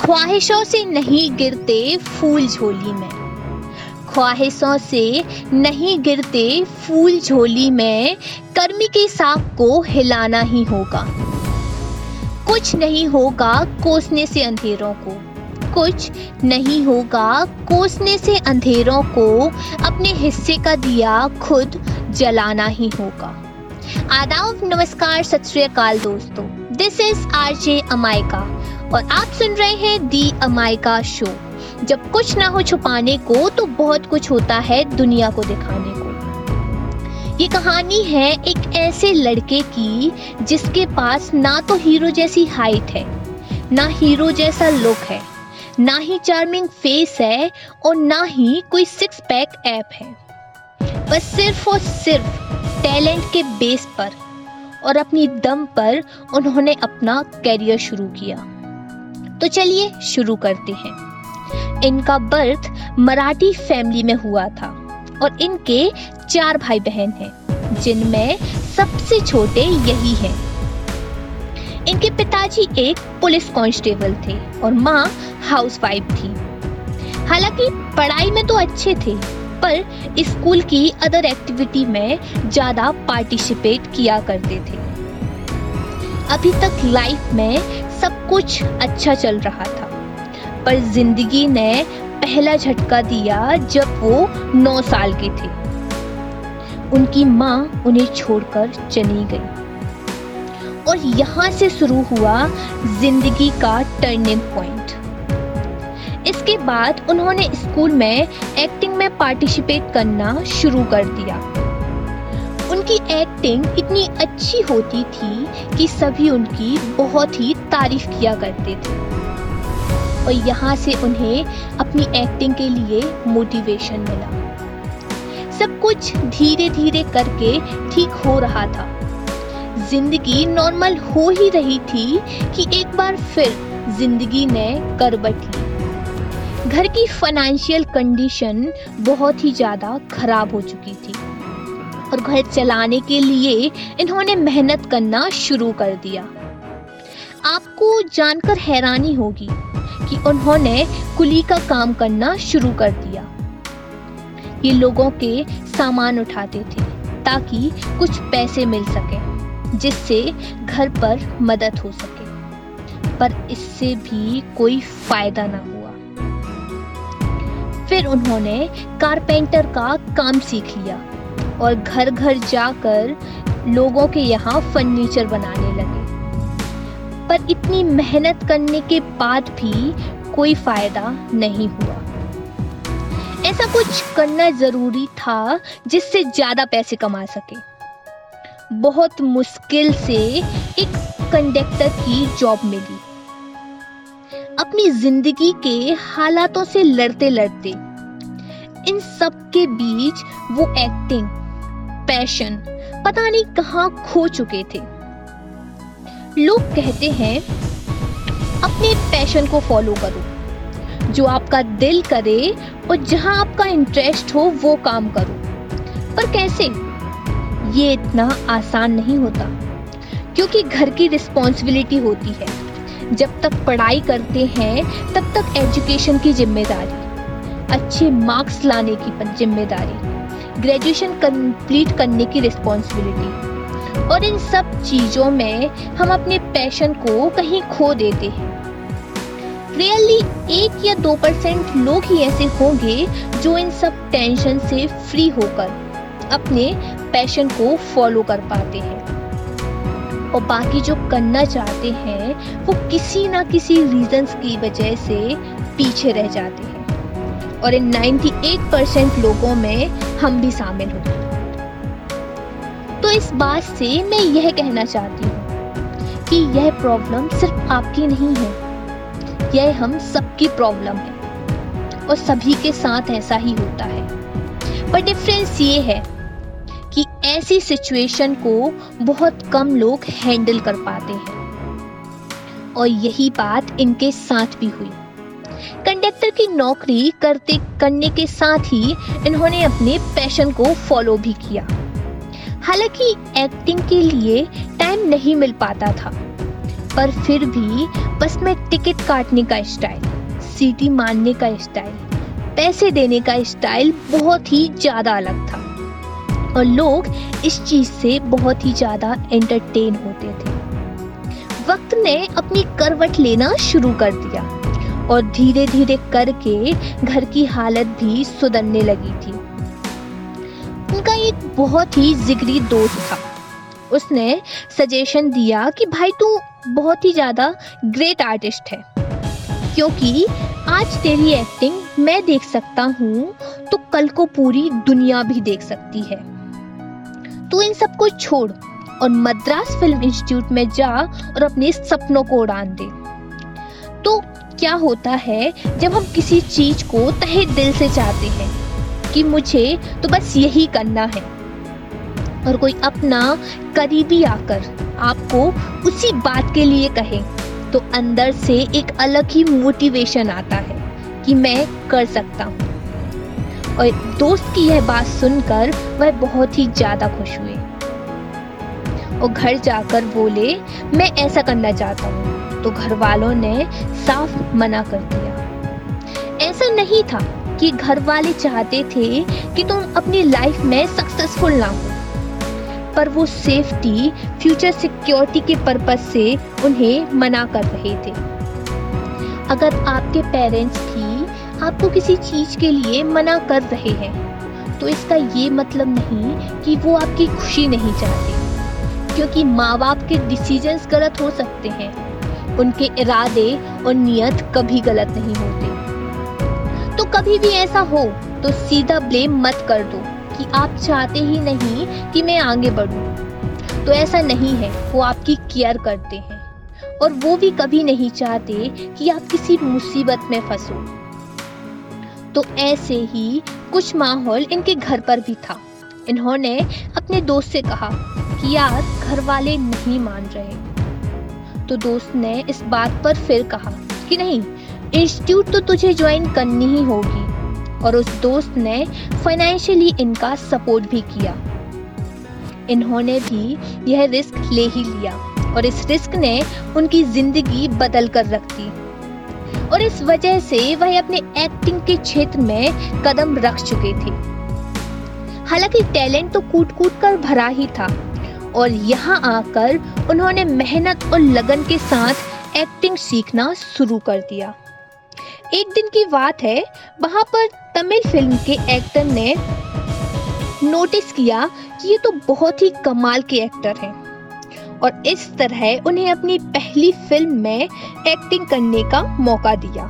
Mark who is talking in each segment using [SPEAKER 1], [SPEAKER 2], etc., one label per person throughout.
[SPEAKER 1] ख्वाहिशों से नहीं गिरते फूल झोली में। ख्वाहिशों से नहीं गिरते फूल झोली में कर्मी के साग को हिलाना ही होगा। कुछ नहीं होगा कोसने से अंधेरों को। कुछ नहीं होगा कोसने से अंधेरों को अपने हिस्से का दिया खुद जलाना ही होगा। आदाब, नमस्कार, सत दोस्तों। दिस इज़ आरजे अमायका और आप सुन रहे हैं दी अमायका शो। जब कुछ ना हो छुपाने को तो बहुत कुछ होता है दुनिया को दिखाने को। ये कहानी है एक ऐसे लड़के की, जिसके पास ना तो हीरो जैसी हाइट है, ना हीरो जैसा लुक है, ना ही चार्मिंग फेस है और ना ही कोई सिक्स पैक ऐप है। बस सिर्फ़ और सिर्फ़ टैलेंट के बेस पर और अपनी दम पर उन्होंने अपना करियर शुरू किया। तो चलिए शुरू करते हैं। इनका बर्थ मराठी फैमिली में हुआ था और इनके चार भाई बहन हैं, जिनमें सबसे छोटे यही हैं। इनके पिताजी एक पुलिस कांस्टेबल थे और माँ हाउसवाइफ थी। हालाँकि पढ़ाई में तो अच्छे थे, पर स्कूल की अदर एक्टिविटी में ज़्यादा पार्टिसिपेट किया करते थे। अभी तक लाइफ में सब कुछ अच्छा चल रहा था। पर ज़िंदगी ने पहला झटका दिया जब वो नौ साल के थे। उनकी माँ उन्हें छोड़कर चली गई। और यहाँ से शुरू हुआ ज़िंदगी का टर्निंग पॉइंट। इसके बाद उन्होंने स्कूल में एक्टिंग में पार्टिसिपेट करना शुरू कर दिया। उनकी एक्टिंग इतनी अच्छी होती थी कि सभी उनकी बहुत ही तारीफ़ किया करते थे। और यहाँ से उन्हें अपनी एक्टिंग के लिए मोटिवेशन मिला। सब कुछ धीरे धीरे करके ठीक हो रहा था। ज़िंदगी नॉर्मल हो ही रही थी कि एक बार फिर ज़िंदगी ने करवट ली। घर की फाइनेंशियल कंडीशन बहुत ही ज़्यादा खराब हो चुकी थी। और घर चलाने के लिए इन्होंने मेहनत करना शुरू कर दिया। आपको जानकर हैरानी होगी कि उन्होंने कुली का काम करना शुरू कर दिया। ये लोगों के सामान उठाते थे ताकि कुछ पैसे मिल सके, जिससे घर पर मदद हो सके। पर इससे भी कोई फ़ायदा ना हुआ। फिर उन्होंने कारपेंटर का काम सीख लिया। और घर घर जाकर लोगों के यहाँ फर्नीचर बनाने लगे। पर इतनी मेहनत करने के बाद भी कोई फ़ायदा नहीं हुआ। ऐसा कुछ करना ज़रूरी था जिससे ज़्यादा पैसे कमा सके। बहुत मुश्किल से एक कंडक्टर की जॉब मिली। अपनी ज़िंदगी के हालातों से लड़ते लड़ते इन सब के बीच वो एक्टिंग पैशन पता नहीं कहाँ खो चुके थे। लोग कहते हैं, अपने पैशन को फॉलो करो। जो आपका दिल करे और जहाँ आपका इंटरेस्ट हो, वो काम करो। पर कैसे? ये इतना आसान नहीं होता। क्योंकि घर की रिस्पॉन्सिबिलिटी होती है। जब तक पढ़ाई करते हैं, तब तक एजुकेशन की ज़िम्मेदारी। अच्छे मार्क्स लाने की ज़िम्मेदारी। ग्रेजुएशन कंप्लीट करने की रिस्पॉन्सिबिलिटी और इन सब चीज़ों में हम अपने पैशन को कहीं खो देते हैं. रियली एक या दो परसेंट लोग ही ऐसे होंगे जो इन सब टेंशन से फ्री होकर अपने पैशन को फॉलो कर पाते हैं. और बाकी जो करना चाहते हैं, वो किसी ना किसी रीजंस की वजह से पीछे रह जाते हैं. और इन 98 परसेंट लोगों में हम भी शामिल होते हैं। तो इस बात से मैं यह कहना चाहती हूँ कि यह प्रॉब्लम सिर्फ़ आपकी नहीं है। यह हम सबकी प्रॉब्लम है और सभी के साथ ऐसा ही होता है। पर डिफरेंस ये है कि ऐसी सिचुएशन को बहुत कम लोग हैंडल कर पाते हैं। और यही बात इनके साथ भी हुई। कंडक्टर की नौकरी करते करने के साथ ही इन्होंने अपने पैशन को फॉलो भी किया। हालाँकि एक्टिंग के लिए टाइम नहीं मिल पाता था, पर फिर भी बस में टिकट काटने का स्टाइल सीटी मारने का स्टाइल पैसे देने का स्टाइल बहुत ही ज़्यादा अलग था। और लोग इस चीज़ से बहुत ही ज़्यादा एंटरटेन होते थे। वक्त ने अपनी करवट लेना शुरू कर दिया। और धीरे धीरे करके घर की हालत भी सुधरने लगी थी। उनका एक बहुत ही जिगरी दोस्त था। उसने सजेशन दिया कि, भाई, तू बहुत ही ज़्यादा ग्रेट आर्टिस्ट है। क्योंकि आज तेरी एक्टिंग मैं देख सकता हूँ तो कल को पूरी दुनिया भी देख सकती है। तू इन सबको छोड़ और मद्रास फ़िल्म इंस्टीट्यूट में जा और अपने सपनों को उड़ान दे। क्या होता है जब हम किसी चीज़ को तहे दिल से चाहते हैं? कि मुझे तो बस यही करना है। और कोई अपना करीबी आकर आपको उसी बात के लिए कहे तो अंदर से एक अलग ही मोटिवेशन आता है कि मैं कर सकता हूँ। और दोस्त की यह बात सुनकर वह बहुत ही ज़्यादा खुश हुए। और घर जाकर बोले, मैं ऐसा करना चाहता हूँ। तो घर वालों ने साफ़ मना कर दिया। ऐसा नहीं था कि घर वाले चाहते थे कि तुम अपनी लाइफ में सक्सेसफुल ना हो, पर वो सेफ्टी फ्यूचर सिक्योरिटी के पर्पज से उन्हें मना कर रहे थे। अगर आपके पेरेंट्स भी आपको किसी चीज़ के लिए मना कर रहे हैं तो इसका ये मतलब नहीं कि वो आपकी खुशी नहीं चाहते, क्योंकि माँ बाप के डिसीजंस गलत हो सकते हैं। उनके इरादे और नियत कभी गलत नहीं होते। तो कभी भी ऐसा हो तो सीधा ब्लेम मत कर दो कि आप चाहते ही नहीं कि मैं आगे बढ़ूं। तो ऐसा नहीं है, वो आपकी केयर करते हैं। और वो भी कभी नहीं चाहते कि आप किसी मुसीबत में फंसो। तो ऐसे ही कुछ माहौल इनके घर पर भी था। इन्होंने अपने दोस्त से कहा कि यार घर वाले नहीं मान रहे। तो दोस्त ने इस बात पर फिर कहा कि नहीं इंस्टीट्यूट तो तुझे ज्वाइन करनी ही होगी। और उस दोस्त ने फाइनेंशियली इनका सपोर्ट भी किया। इन्होंने भी यह रिस्क ले ही लिया और इस रिस्क ने उनकी ज़िंदगी बदल कर रख दी। और इस वजह से वह अपने एक्टिंग के क्षेत्र में कदम रख चुके थे। हालाँकि टैलेंट तो कूट कूट कर भरा ही था। और यहाँ आकर उन्होंने मेहनत और लगन के साथ एक्टिंग सीखना शुरू कर दिया। एक दिन की बात है, वहाँ पर तमिल फ़िल्म के एक्टर ने नोटिस किया कि ये तो बहुत ही कमाल के एक्टर हैं और इस तरह उन्हें अपनी पहली फ़िल्म में एक्टिंग करने का मौका दिया।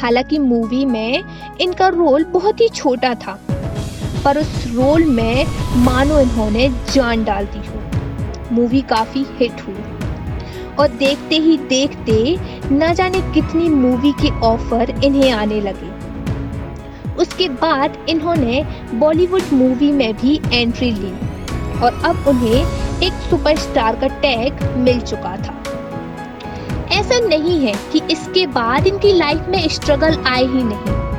[SPEAKER 1] हालाँकि मूवी में इनका रोल बहुत ही छोटा था। पर उस रोल में मानो इन्होंने जान डाल दी हो। मूवी काफ़ी हिट हुई। और देखते ही देखते न जाने कितनी मूवी के ऑफ़र इन्हें आने लगे। उसके बाद इन्होंने बॉलीवुड मूवी में भी एंट्री ली और अब उन्हें एक सुपरस्टार का टैग मिल चुका था। ऐसा नहीं है कि इसके बाद इनकी लाइफ में स्ट्रगल आए ही नहीं।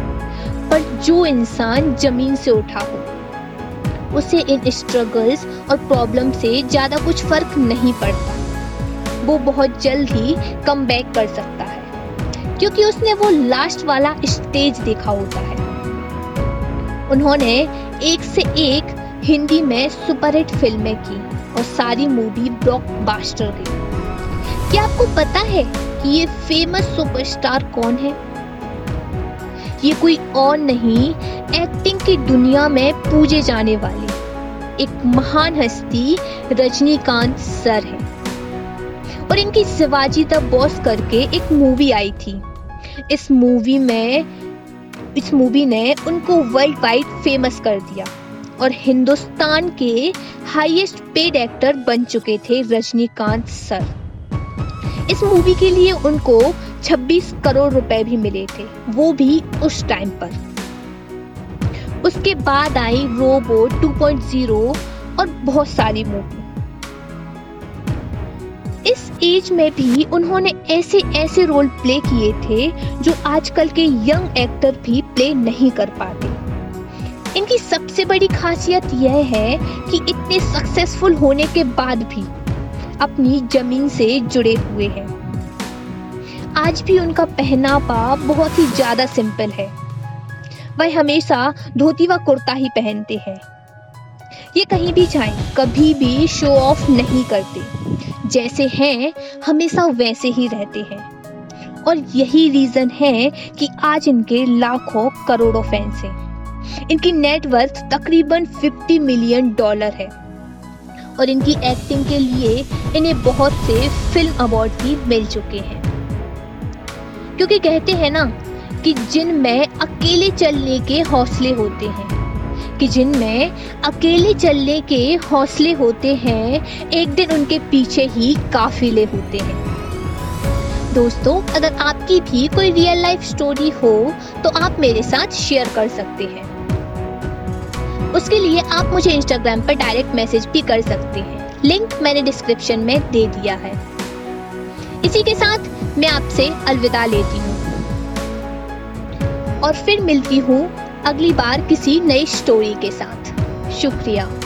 [SPEAKER 1] पर जो इंसान ज़मीन से उठा हो, उसे इन स्ट्रगल्स और प्रॉब्लम से ज़्यादा कुछ फ़र्क नहीं पड़ता। वो बहुत जल्द ही कम बैक कर सकता है, क्योंकि उसने वो लास्ट वाला स्टेज देखा होता है। उन्होंने एक से एक हिंदी में सुपरहिट फ़िल्में की और सारी मूवी ब्लॉकबस्टर गई। क्या आपको पता है कि ये फ़ेमस सुपरस्टार कौन है? ये कोई और नहीं एक्टिंग की दुनिया में पूजे जाने वाले। एक महान हस्ती, रजनीकांत सर है। और इनकी शिवाजी द बॉस करके एक मूवी आई थी। इस मूवी में, इस मूवी ने उनको वर्ल्ड वाइड फ़ेमस कर दिया। और हिंदुस्तान के हाईएस्ट पेड एक्टर बन चुके थे रजनीकांत सर। इस मूवी के लिए उनको 26 करोड़ रुपए भी मिले थे, वो भी उस टाइम पर। उसके बाद आई रोबो 2.0 और बहुत सारी मूवी। इस एज में भी उन्होंने ऐसे ऐसे रोल प्ले किए थे, जो आजकल के यंग एक्टर भी प्ले नहीं कर पाते। इनकी सबसे बड़ी खासियत यह है कि इतने सक्सेसफुल होने के बाद भी अपनी ज़मीन से जुड़े हुए हैं। आज भी उनका पहनावा बहुत ही ज़्यादा सिंपल है। वह हमेशा धोती व कुर्ता ही पहनते हैं। ये कहीं भी जाएँ, कभी भी शो ऑफ़ नहीं करते। जैसे हैं, हमेशा वैसे ही रहते हैं। और यही रीजन है कि आज इनके लाखों करोड़ों फैंस हैं। इनकी नेटवर्थ तकरीबन 50 मिलियन डॉलर है। और इनकी एक्टिंग के लिए इन्हें बहुत से फ़िल्म अवार्ड भी मिल चुके हैं। क्योंकि कहते हैं ना कि जिनमें अकेले चलने के हौसले होते हैं, कि जिनमें अकेले चलने के हौसले होते हैं, एक दिन उनके पीछे ही काफिले होते हैं। दोस्तों, अगर आपकी भी कोई रियल लाइफ स्टोरी हो तो आप मेरे साथ शेयर कर सकते हैं। उसके लिए आप मुझे इंस्टाग्राम पर डायरेक्ट मैसेज भी कर सकते हैं। लिंक मैंने डिस्क्रिप्शन में दे दिया है। इसी के साथ मैं आपसे अलविदा लेती हूँ। और फिर मिलती हूँ अगली बार किसी नई स्टोरी के साथ। शुक्रिया।